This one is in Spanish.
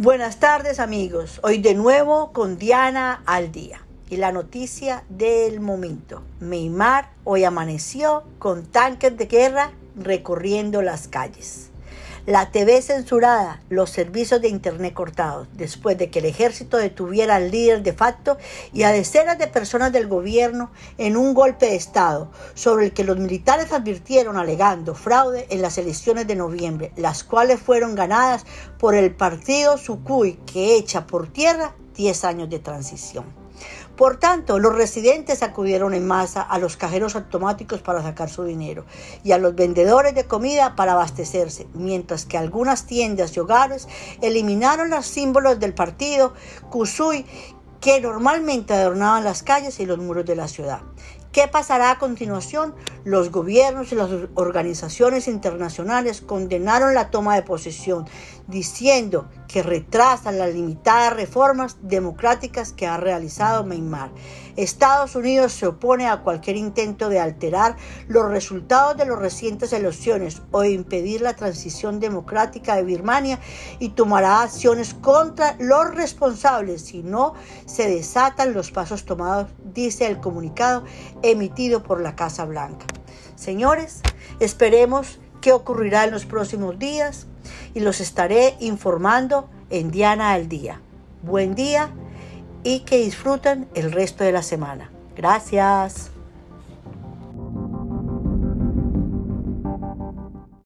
Buenas tardes amigos, hoy de nuevo con Diana al día. Y la noticia del momento. Neymar hoy amaneció con tanques de guerra recorriendo las calles la TV censurada, los servicios de Internet cortados, después de que el ejército detuviera al líder de facto y a decenas de personas del gobierno en un golpe de Estado, sobre el que los militares advirtieron alegando fraude en las elecciones de noviembre, las cuales fueron ganadas por el partido Sucuy, que echa por tierra 10 años de transición. Por tanto, los residentes acudieron en masa a los cajeros automáticos para sacar su dinero y a los vendedores de comida para abastecerse, mientras que algunas tiendas y hogares eliminaron los símbolos del partido Kusui que normalmente adornaban las calles y los muros de la ciudad. ¿Qué pasará a continuación? Los gobiernos y las organizaciones internacionales condenaron la toma de posesión, diciendo que retrasan las limitadas reformas democráticas que ha realizado Myanmar. Estados Unidos se opone a cualquier intento de alterar los resultados de las recientes elecciones o impedir la transición democrática de Birmania y tomará acciones contra los responsables si no se desatan los pasos tomados, dice el comunicado emitido por la Casa Blanca. Señores, esperemos qué ocurrirá en los próximos días y los estaré informando en Diana al Día. Buen día y que disfruten el resto de la semana. Gracias.